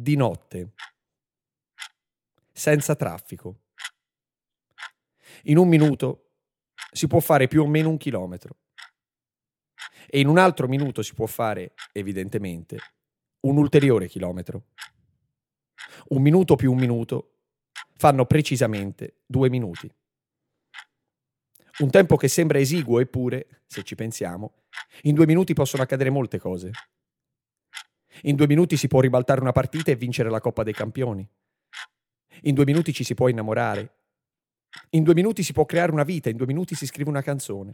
di notte, senza traffico. In un minuto si può fare più o meno un chilometro e in un altro minuto si può fare, evidentemente, un ulteriore chilometro. Un minuto più un minuto fanno precisamente due minuti. Un tempo che sembra esiguo, eppure, se ci pensiamo, in due minuti possono accadere molte cose. In due minuti si può ribaltare una partita e vincere la Coppa dei Campioni. In due minuti ci si può innamorare. In due minuti si può creare una vita, in due minuti si scrive una canzone.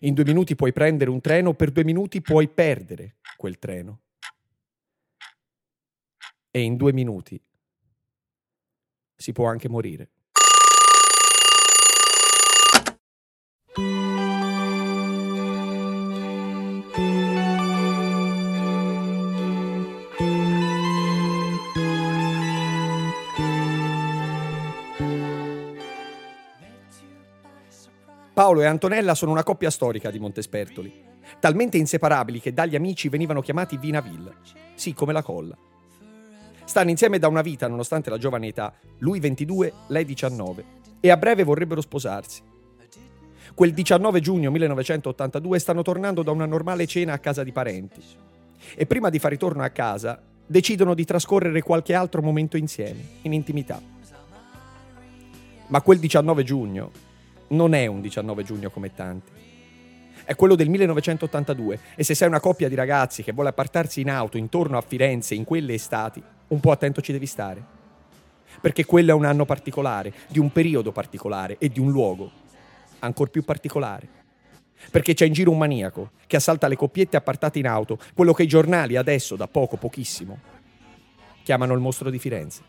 In due minuti puoi prendere un treno, per due minuti puoi perdere quel treno. E in due minuti si può anche morire. Paolo e Antonella sono una coppia storica di Montespertoli, talmente inseparabili che dagli amici venivano chiamati Vinaville, sì come la colla. Stanno insieme da una vita nonostante la giovane età, lui 22, lei 19, e a breve vorrebbero sposarsi. Quel 19 giugno 1982 stanno tornando da una normale cena a casa di parenti e prima di far ritorno a casa decidono di trascorrere qualche altro momento insieme, in intimità. Ma quel 19 giugno non è un 19 giugno come tanti. È quello del 1982 e se sei una coppia di ragazzi che vuole appartarsi in auto intorno a Firenze in quelle estati, un po' attento ci devi stare. Perché quello è un anno particolare, di un periodo particolare e di un luogo ancor più particolare. Perché c'è in giro un maniaco che assalta le coppiette appartate in auto, quello che i giornali adesso, da poco, pochissimo, chiamano il mostro di Firenze.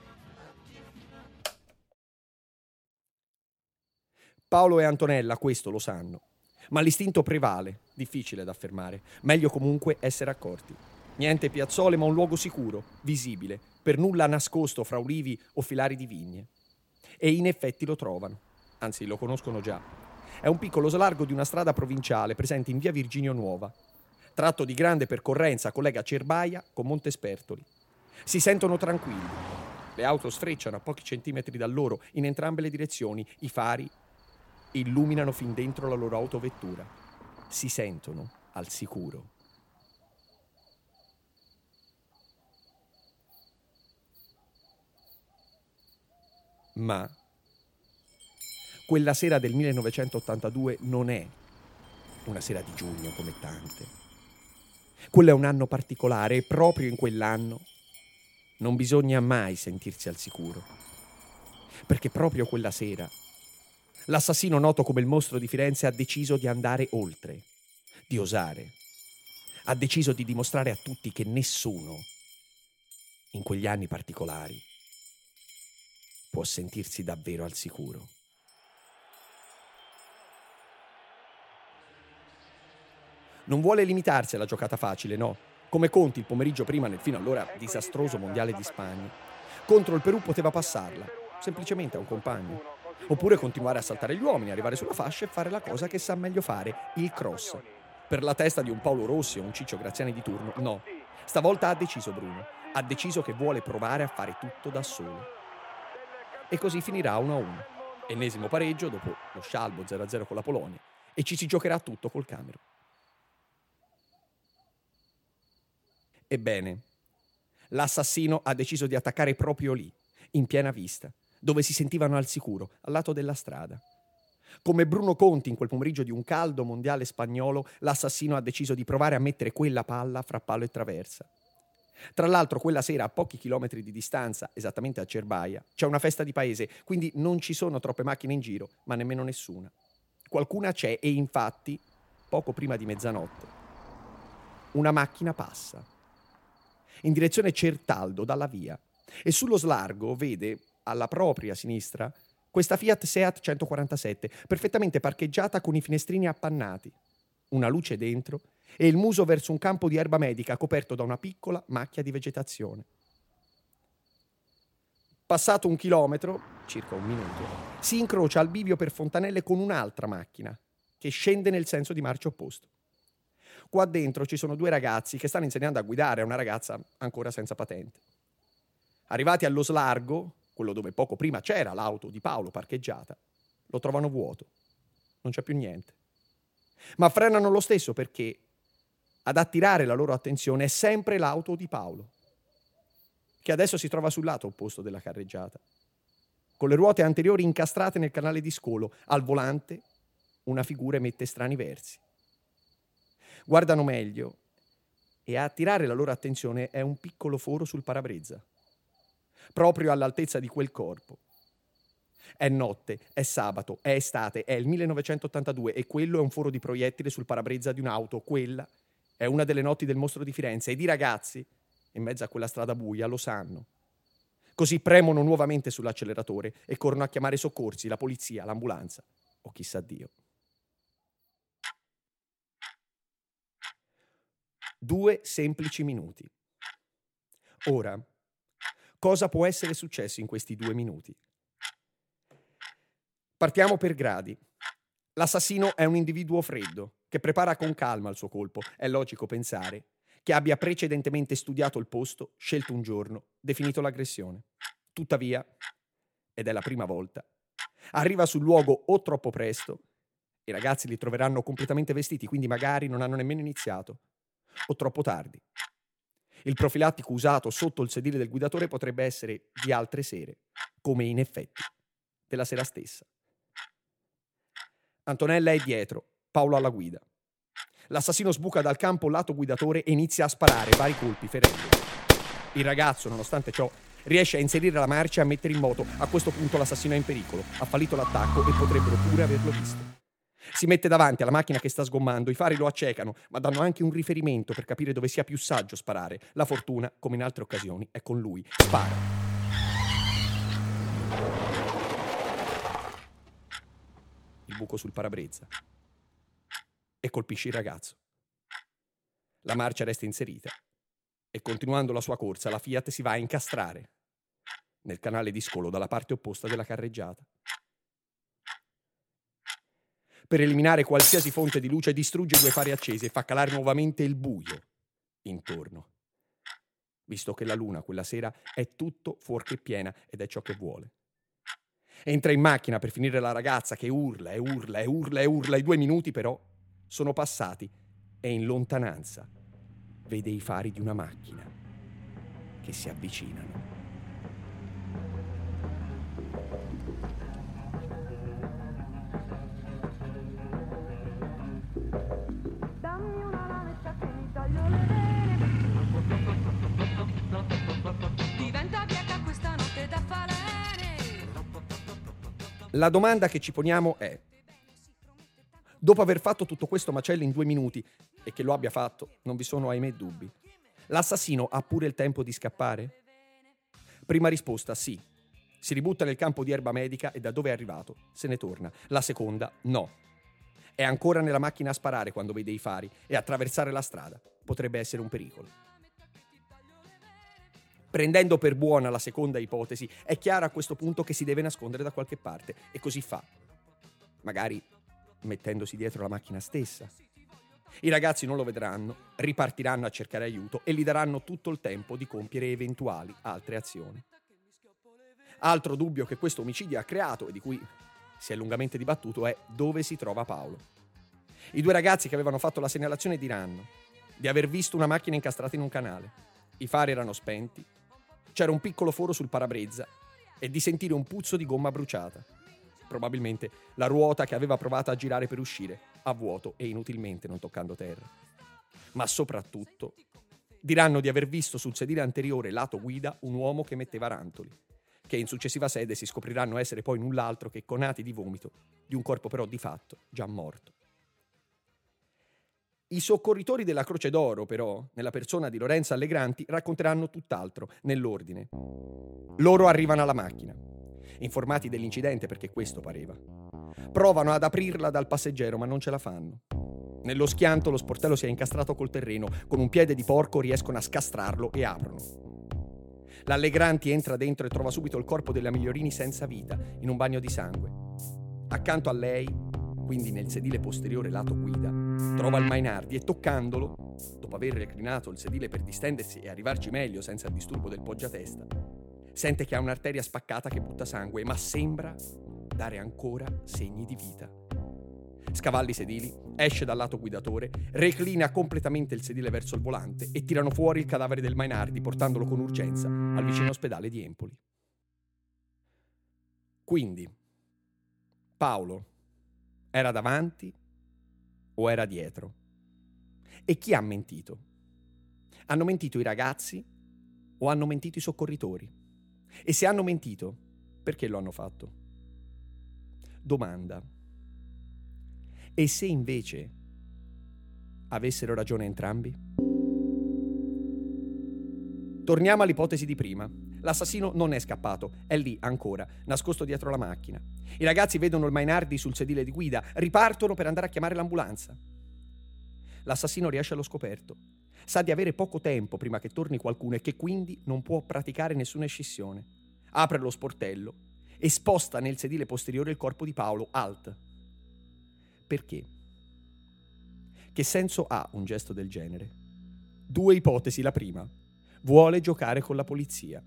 Paolo e Antonella questo lo sanno, ma l'istinto prevale, difficile da affermare, meglio comunque essere accorti. Niente piazzole, ma un luogo sicuro, visibile, per nulla nascosto fra ulivi o filari di vigne. E in effetti lo trovano, anzi lo conoscono già. È un piccolo slargo di una strada provinciale presente in via Virginio Nuova. Tratto di grande percorrenza collega Cerbaia con Montespertoli. Si sentono tranquilli. Le auto sfrecciano a pochi centimetri da loro in entrambe le direzioni, i fari illuminano fin dentro la loro autovettura. Si sentono al sicuro. Ma quella sera del 1982 non è una sera di giugno come tante. Quello è un anno particolare e proprio in quell'anno non bisogna mai sentirsi al sicuro. Perché proprio quella sera l'assassino noto come il mostro di Firenze ha deciso di andare oltre, di osare. Ha deciso di dimostrare a tutti che nessuno, in quegli anni particolari, può sentirsi davvero al sicuro. Non vuole limitarsi alla giocata facile, no, come Conti il pomeriggio prima nel fino allora disastroso mondiale di Spagna. Contro il Perù poteva passarla, semplicemente a un compagno. Oppure continuare a saltare gli uomini, arrivare sulla fascia e fare la cosa che sa meglio fare, il cross. Per la testa di un Paolo Rossi o un Ciccio Graziani di turno, no. Stavolta ha deciso Bruno. Ha deciso che vuole provare a fare tutto da solo. E così finirà 1-1. Ennesimo pareggio dopo lo scialbo 0-0 con la Polonia. E ci si giocherà tutto col Camerun. Ebbene, l'assassino ha deciso di attaccare proprio lì, in piena vista, dove si sentivano al sicuro, al lato della strada. Come Bruno Conti in quel pomeriggio di un caldo mondiale spagnolo, l'assassino ha deciso di provare a mettere quella palla fra palo e traversa. Tra l'altro, quella sera, a pochi chilometri di distanza, esattamente a Cerbaia, c'è una festa di paese, quindi non ci sono troppe macchine in giro, ma nemmeno nessuna. Qualcuna c'è e infatti, poco prima di mezzanotte, una macchina passa in direzione Certaldo dalla via e sullo slargo vede alla propria sinistra questa Fiat Seat 147, perfettamente parcheggiata con i finestrini appannati, una luce dentro e il muso verso un campo di erba medica coperto da una piccola macchia di vegetazione. Passato un chilometro, circa un minuto, si incrocia al bivio per Fontanelle con un'altra macchina che scende nel senso di marcia opposto. Qua dentro ci sono due ragazzi che stanno insegnando a guidare a una ragazza ancora senza patente. Arrivati allo slargo, quello dove poco prima c'era l'auto di Paolo parcheggiata, lo trovano vuoto. Non c'è più niente. Ma frenano lo stesso perché ad attirare la loro attenzione è sempre l'auto di Paolo, che adesso si trova sul lato opposto della carreggiata, con le ruote anteriori incastrate nel canale di scolo, al volante una figura emette strani versi. Guardano meglio e a attirare la loro attenzione è un piccolo foro sul parabrezza, proprio all'altezza di quel corpo. È notte, è sabato, è estate, è il 1982 e quello è un foro di proiettile sul parabrezza di un'auto. Quella è una delle notti del mostro di Firenze ed i ragazzi, in mezzo a quella strada buia, lo sanno. Così premono nuovamente sull'acceleratore e corrono a chiamare i soccorsi, la polizia, l'ambulanza o chissà Dio. Due semplici minuti. Ora, cosa può essere successo in questi due minuti? Partiamo per gradi. L'assassino è un individuo freddo, che prepara con calma il suo colpo. È logico pensare che abbia precedentemente studiato il posto, scelto un giorno, definito l'aggressione. Tuttavia, ed è la prima volta, arriva sul luogo o troppo presto, i ragazzi li troveranno completamente vestiti, quindi magari non hanno nemmeno iniziato, o troppo tardi. Il profilattico usato sotto il sedile del guidatore potrebbe essere di altre sere, come in effetti della sera stessa. Antonella è dietro, Paolo alla guida. L'assassino sbuca dal campo lato guidatore e inizia a sparare vari colpi ferendo. Il ragazzo, nonostante ciò, riesce a inserire la marcia e a mettere in moto. A questo punto l'assassino è in pericolo, ha fallito l'attacco e potrebbero pure averlo visto. Si mette davanti alla macchina che sta sgommando, i fari lo accecano, ma danno anche un riferimento per capire dove sia più saggio sparare. La fortuna, come in altre occasioni, è con lui. Spara. Il buco sul parabrezza. E colpisce il ragazzo. La marcia resta inserita. E continuando la sua corsa, la Fiat si va a incastrare nel canale di scolo dalla parte opposta della carreggiata per eliminare qualsiasi fonte di luce, distrugge due fari accesi e fa calare nuovamente il buio intorno. Visto che la luna quella sera è tutto fuorché piena ed è ciò che vuole. Entra in macchina per finire la ragazza che urla e urla e urla e urla. I due minuti però sono passati e in lontananza vede i fari di una macchina che si avvicinano. La domanda che ci poniamo è, dopo aver fatto tutto questo macello in due minuti, e che lo abbia fatto, non vi sono ahimè dubbi, l'assassino ha pure il tempo di scappare? Prima risposta, sì. Si ributta nel campo di erba medica e da dove è arrivato se ne torna. La seconda, no. È ancora nella macchina a sparare quando vede i fari e attraversare la strada. Potrebbe essere un pericolo. Prendendo per buona la seconda ipotesi, è chiaro a questo punto che si deve nascondere da qualche parte e così fa. Magari mettendosi dietro la macchina stessa. I ragazzi non lo vedranno, ripartiranno a cercare aiuto e gli daranno tutto il tempo di compiere eventuali altre azioni. Altro dubbio che questo omicidio ha creato e di cui si è lungamente dibattuto è dove si trova Paolo. I due ragazzi che avevano fatto la segnalazione diranno di aver visto una macchina incastrata in un canale. I fari erano spenti c'era un piccolo foro sul parabrezza e di sentire un puzzo di gomma bruciata. Probabilmente la ruota che aveva provato a girare per uscire, a vuoto e inutilmente non toccando terra. Ma soprattutto diranno di aver visto sul sedile anteriore lato guida un uomo che metteva rantoli, che in successiva sede si scopriranno essere poi null'altro che conati di vomito di un corpo però di fatto già morto. I soccorritori della Croce d'Oro, però, nella persona di Lorenzo Allegranti, racconteranno tutt'altro, nell'ordine. Loro arrivano alla macchina, informati dell'incidente perché questo pareva. Provano ad aprirla dal passeggero, ma non ce la fanno. Nello schianto lo sportello si è incastrato col terreno, con un piede di porco riescono a scastrarlo e aprono. L'Allegranti entra dentro e trova subito il corpo della Migliorini senza vita, in un bagno di sangue. Accanto a lei, quindi nel sedile posteriore lato guida, Trova il Mainardi e toccandolo, dopo aver reclinato il sedile per distendersi e arrivarci meglio senza il disturbo del poggiatesta, sente che ha un'arteria spaccata che butta sangue, ma sembra dare ancora segni di vita. Scavalli i sedili, esce dal lato guidatore, reclina completamente il sedile verso il volante e tirano fuori il cadavere del Mainardi portandolo con urgenza al vicino ospedale di Empoli. Quindi, Paolo era davanti o era dietro? E chi ha mentito? Hanno mentito i ragazzi o hanno mentito i soccorritori? E se hanno mentito, perché lo hanno fatto? Domanda. E se invece avessero ragione entrambi? Torniamo all'ipotesi di prima. L'assassino non è scappato, è lì ancora, nascosto dietro la macchina. I ragazzi vedono il Mainardi sul sedile di guida, ripartono per andare a chiamare l'ambulanza. L'assassino riesce allo scoperto. Sa di avere poco tempo prima che torni qualcuno e che quindi non può praticare nessuna escissione. Apre lo sportello e sposta nel sedile posteriore il corpo di Paolo alt. Perché? Che senso ha un gesto del genere? Due ipotesi. La prima, vuole giocare con la polizia.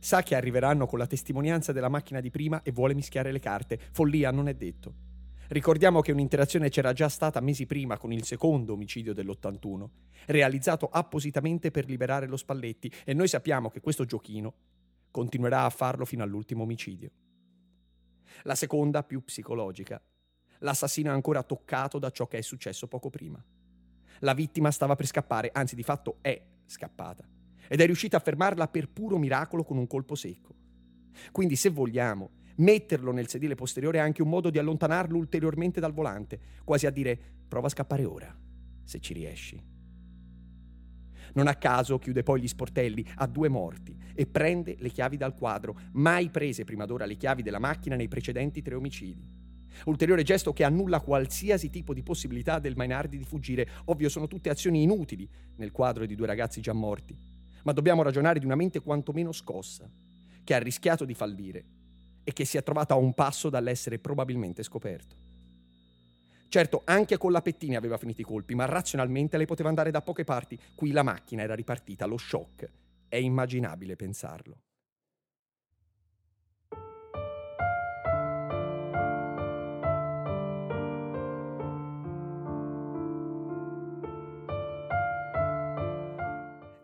Sa che arriveranno con la testimonianza della macchina di prima e vuole mischiare le carte. Follia non è detto. Ricordiamo che un'interazione c'era già stata mesi prima con il secondo omicidio dell'81, realizzato appositamente per liberare lo Spalletti, e noi sappiamo che questo giochino continuerà a farlo fino all'ultimo omicidio. La seconda, più psicologica. L'assassino è ancora toccato da ciò che è successo poco prima. La vittima stava per scappare, anzi di fatto è scappata, ed è riuscita a fermarla per puro miracolo con un colpo secco. Quindi se vogliamo, Metterlo nel sedile posteriore è anche un modo di allontanarlo ulteriormente dal volante, quasi a dire prova a scappare ora, se ci riesci. Non a caso chiude poi gli sportelli a due morti e prende le chiavi dal quadro, mai prese prima d'ora le chiavi della macchina nei precedenti tre omicidi. Ulteriore gesto che annulla qualsiasi tipo di possibilità del Mainardi di fuggire. Ovvio, sono tutte azioni inutili nel quadro di due ragazzi già morti. Ma dobbiamo ragionare di una mente quantomeno scossa, che ha rischiato di fallire e che si è trovato a un passo dall'essere probabilmente scoperto. Certo, anche con la Pettini aveva finito i colpi, ma razionalmente lei poteva andare da poche parti. Qui la macchina era ripartita, lo shock. È immaginabile pensarlo.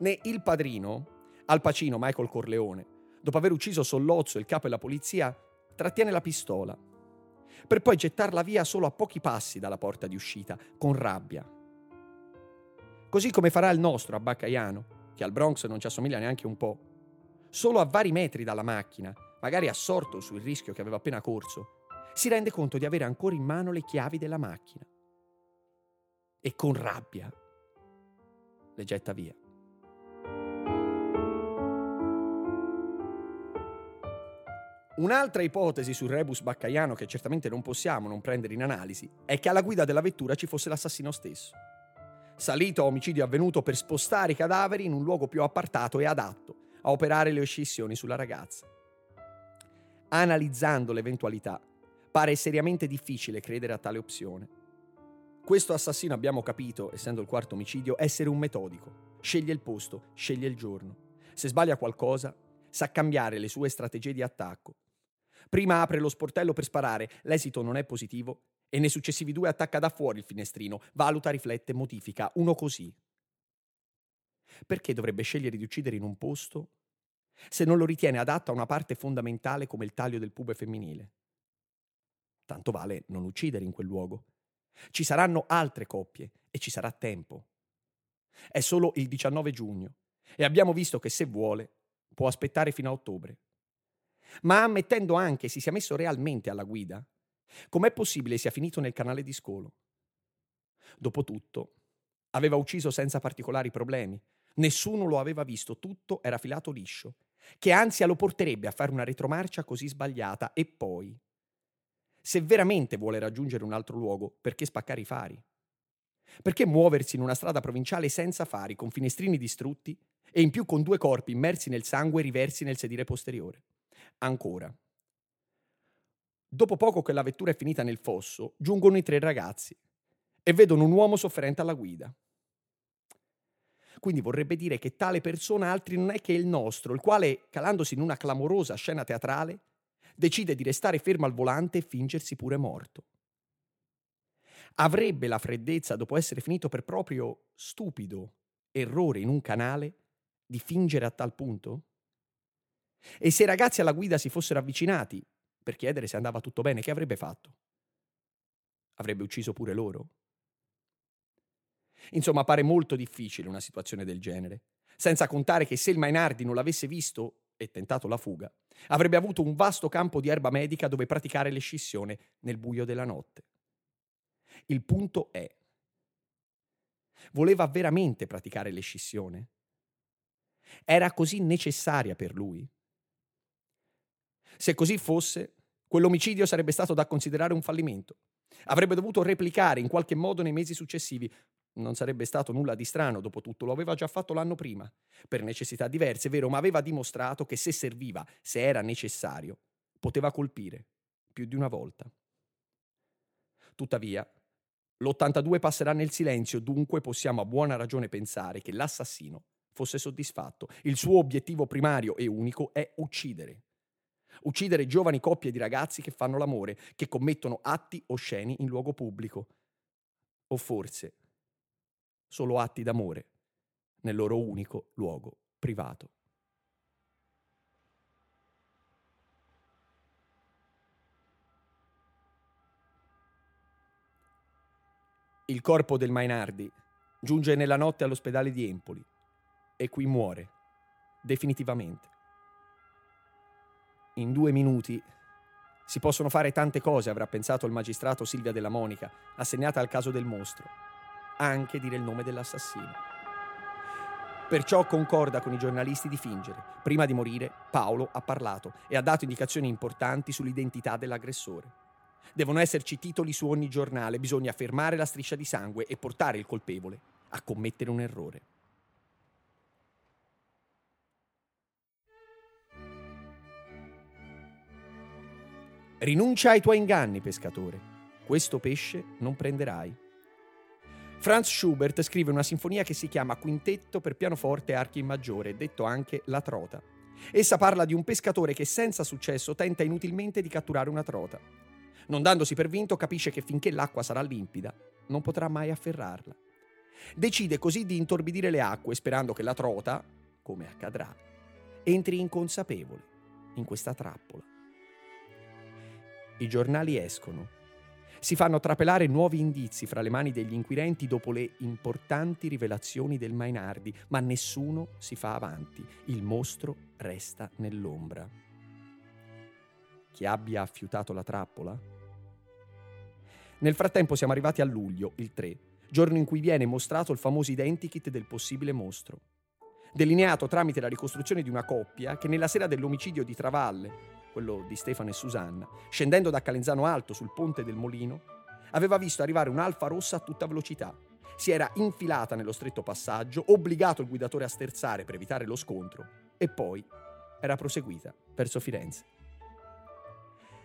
Né Il Padrino, Al Pacino, Michael Corleone, dopo aver ucciso Sollozzo, il capo della polizia, trattiene la pistola, per poi gettarla via solo a pochi passi dalla porta di uscita, con rabbia. Così come farà il nostro a Baccaiano, che al Bronx non ci assomiglia neanche un po'. Solo a vari metri dalla macchina, magari assorto sul rischio che aveva appena corso, si rende conto di avere ancora in mano le chiavi della macchina. E con rabbia le getta via. Un'altra ipotesi sul rebus baccaiano che certamente non possiamo non prendere in analisi è che alla guida della vettura ci fosse l'assassino stesso. Salito a omicidio avvenuto per spostare i cadaveri in un luogo più appartato e adatto a operare le oscissioni sulla ragazza. Analizzando l'eventualità, pare seriamente difficile credere a tale opzione. Questo assassino abbiamo capito, essendo il quarto omicidio, essere un metodico. Sceglie il posto, sceglie il giorno. Se sbaglia qualcosa, sa cambiare le sue strategie di attacco Prima apre lo sportello per sparare, l'esito non è positivo e nei successivi due attacca da fuori il finestrino, valuta, riflette, modifica, uno così. Perché dovrebbe scegliere di uccidere in un posto se non lo ritiene adatto a una parte fondamentale come il taglio del pube femminile? Tanto vale non uccidere in quel luogo. Ci saranno altre coppie e ci sarà tempo. È solo il 19 giugno e abbiamo visto che se vuole può aspettare fino a ottobre ma ammettendo anche si sia messo realmente alla guida, com'è possibile sia finito nel canale di scolo? Dopotutto, aveva ucciso senza particolari problemi, nessuno lo aveva visto, tutto era filato liscio, che ansia lo porterebbe a fare una retromarcia così sbagliata e poi, se veramente vuole raggiungere un altro luogo, perché spaccare i fari? Perché muoversi in una strada provinciale senza fari, con finestrini distrutti e in più con due corpi immersi nel sangue riversi nel sedile posteriore? Ancora. Dopo poco che la vettura è finita nel fosso, giungono i tre ragazzi e vedono un uomo sofferente alla guida. Quindi vorrebbe dire che tale persona altri non è che il nostro, il quale, calandosi in una clamorosa scena teatrale, decide di restare fermo al volante e fingersi pure morto. Avrebbe la freddezza, dopo essere finito per proprio stupido errore in un canale, di fingere a tal punto? E se i ragazzi alla guida si fossero avvicinati per chiedere se andava tutto bene, che avrebbe fatto? Avrebbe ucciso pure loro? Insomma, pare molto difficile una situazione del genere. Senza contare che se il Mainardi non l'avesse visto e tentato la fuga, avrebbe avuto un vasto campo di erba medica dove praticare l'escissione nel buio della notte. Il punto è, voleva veramente praticare l'escissione? Era così necessaria per lui? Se così fosse, quell'omicidio sarebbe stato da considerare un fallimento. Avrebbe dovuto replicare in qualche modo nei mesi successivi, non sarebbe stato nulla di strano, dopo tutto, lo aveva già fatto l'anno prima, per necessità diverse, vero, ma aveva dimostrato che se serviva, se era necessario, poteva colpire più di una volta. Tuttavia, l'82 passerà nel silenzio, dunque possiamo a buona ragione pensare che l'assassino fosse soddisfatto. Il suo obiettivo primario e unico è uccidere. Uccidere giovani coppie di ragazzi che fanno l'amore, che commettono atti osceni in luogo pubblico. O forse solo atti d'amore nel loro unico luogo privato. Il corpo del Mainardi giunge nella notte all'ospedale di Empoli e qui muore, definitivamente. In due minuti si possono fare tante cose, avrà pensato il magistrato Silvia della Monica, assegnata al caso del mostro anche dire il nome dell'assassino. Perciò concorda con i giornalisti di fingere. Prima di morire, Paolo ha parlato e ha dato indicazioni importanti sull'identità dell'aggressore. Devono esserci titoli su ogni giornale, bisogna fermare la striscia di sangue e portare il colpevole a commettere un errore. Rinuncia ai tuoi inganni, pescatore. Questo pesce non prenderai. Franz Schubert scrive una sinfonia che si chiama Quintetto per pianoforte e archi in maggiore, detto anche La Trota. Essa parla di un pescatore che senza successo tenta inutilmente di catturare una trota. Non dandosi per vinto, capisce che finché l'acqua sarà limpida, non potrà mai afferrarla. Decide così di intorbidire le acque, sperando che la trota, come accadrà, entri inconsapevole in questa trappola. I giornali escono si fanno trapelare nuovi indizi fra le mani degli inquirenti dopo le importanti rivelazioni del Mainardi, ma nessuno si fa avanti. Il mostro resta nell'ombra. Chi abbia affiutato la trappola? Nel frattempo siamo arrivati a luglio, il 3, giorno in cui viene mostrato il famoso identikit del possibile mostro. Delineato tramite la ricostruzione di una coppia che nella sera dell'omicidio di Travalle quello di Stefano e Susanna, scendendo da Calenzano Alto sul ponte del Molino, aveva visto arrivare un'alfa rossa a tutta velocità. Si era infilata nello stretto passaggio, obbligato il guidatore a sterzare per evitare lo scontro e poi era proseguita verso Firenze.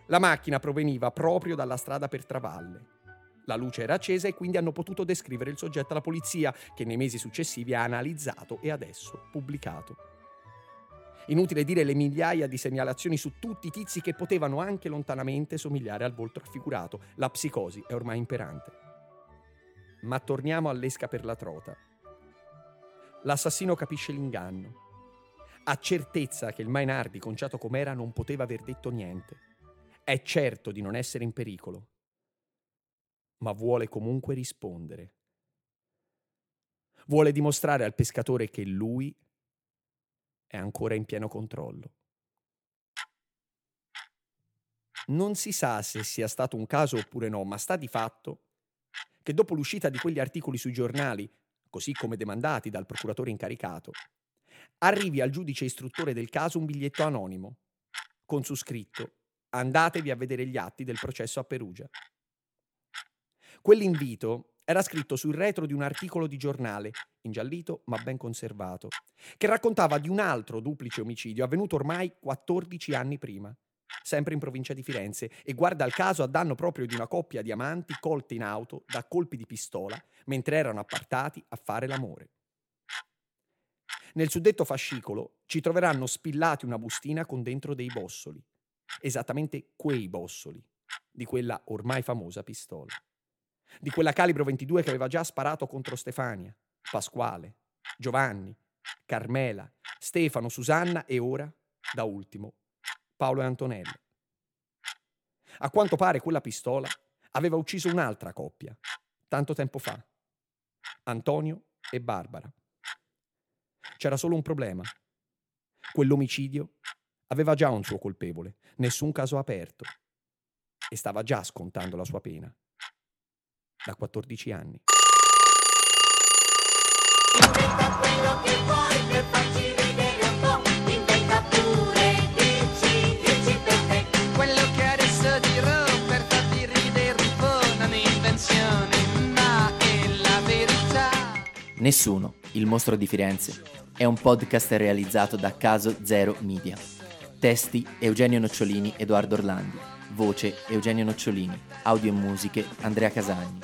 La macchina proveniva proprio dalla strada per Travalle. La luce era accesa e quindi hanno potuto descrivere il soggetto alla polizia, che nei mesi successivi ha analizzato e adesso pubblicato. Inutile dire le migliaia di segnalazioni su tutti i tizi che potevano anche lontanamente somigliare al volto raffigurato. La psicosi è ormai imperante. Ma torniamo all'esca per la trota. L'assassino capisce l'inganno. Ha certezza che il Mainardi, conciato com'era, non poteva aver detto niente. È certo di non essere in pericolo. Ma vuole comunque rispondere. Vuole dimostrare al pescatore che lui è ancora in pieno controllo. Non si sa se sia stato un caso oppure no, ma sta di fatto che dopo l'uscita di quegli articoli sui giornali, così come demandati dal procuratore incaricato, arrivi al giudice istruttore del caso un biglietto anonimo con su scritto andatevi a vedere gli atti del processo a Perugia. Quell'invito era scritto sul retro di un articolo di giornale, ingiallito ma ben conservato, che raccontava di un altro duplice omicidio avvenuto ormai 14 anni prima. sempre in provincia di Firenze, e guarda il caso a danno proprio di una coppia di amanti colti in auto da colpi di pistola mentre erano appartati a fare l'amore. Nel suddetto fascicolo ci troveranno spillati una bustina con dentro dei bossoli, esattamente quei bossoli, di quella ormai famosa pistola, di quella calibro 22 che aveva già sparato contro Stefania, Pasquale, Giovanni, Carmela, Stefano, Susanna e ora, da ultimo, Paolo e Antonella. A quanto pare quella pistola aveva ucciso un'altra coppia, tanto tempo fa, Antonio e Barbara. C'era solo un problema. Quell'omicidio aveva già un suo colpevole, nessun caso aperto, e stava già scontando la sua pena, da 14 anni. Inventa quello che vuoi per farci ridere un po', inventa pure, dici, dici per te. Quello che adesso dirò per farti ridere un po', non è invenzione, ma è la verità. Nessuno, il mostro di Firenze, è un podcast realizzato da Caso Zero Media. Testi Eugenio Nocciolini, Edoardo Orlandi. Voce Eugenio Nocciolini. Audio e musiche Andrea Casagni.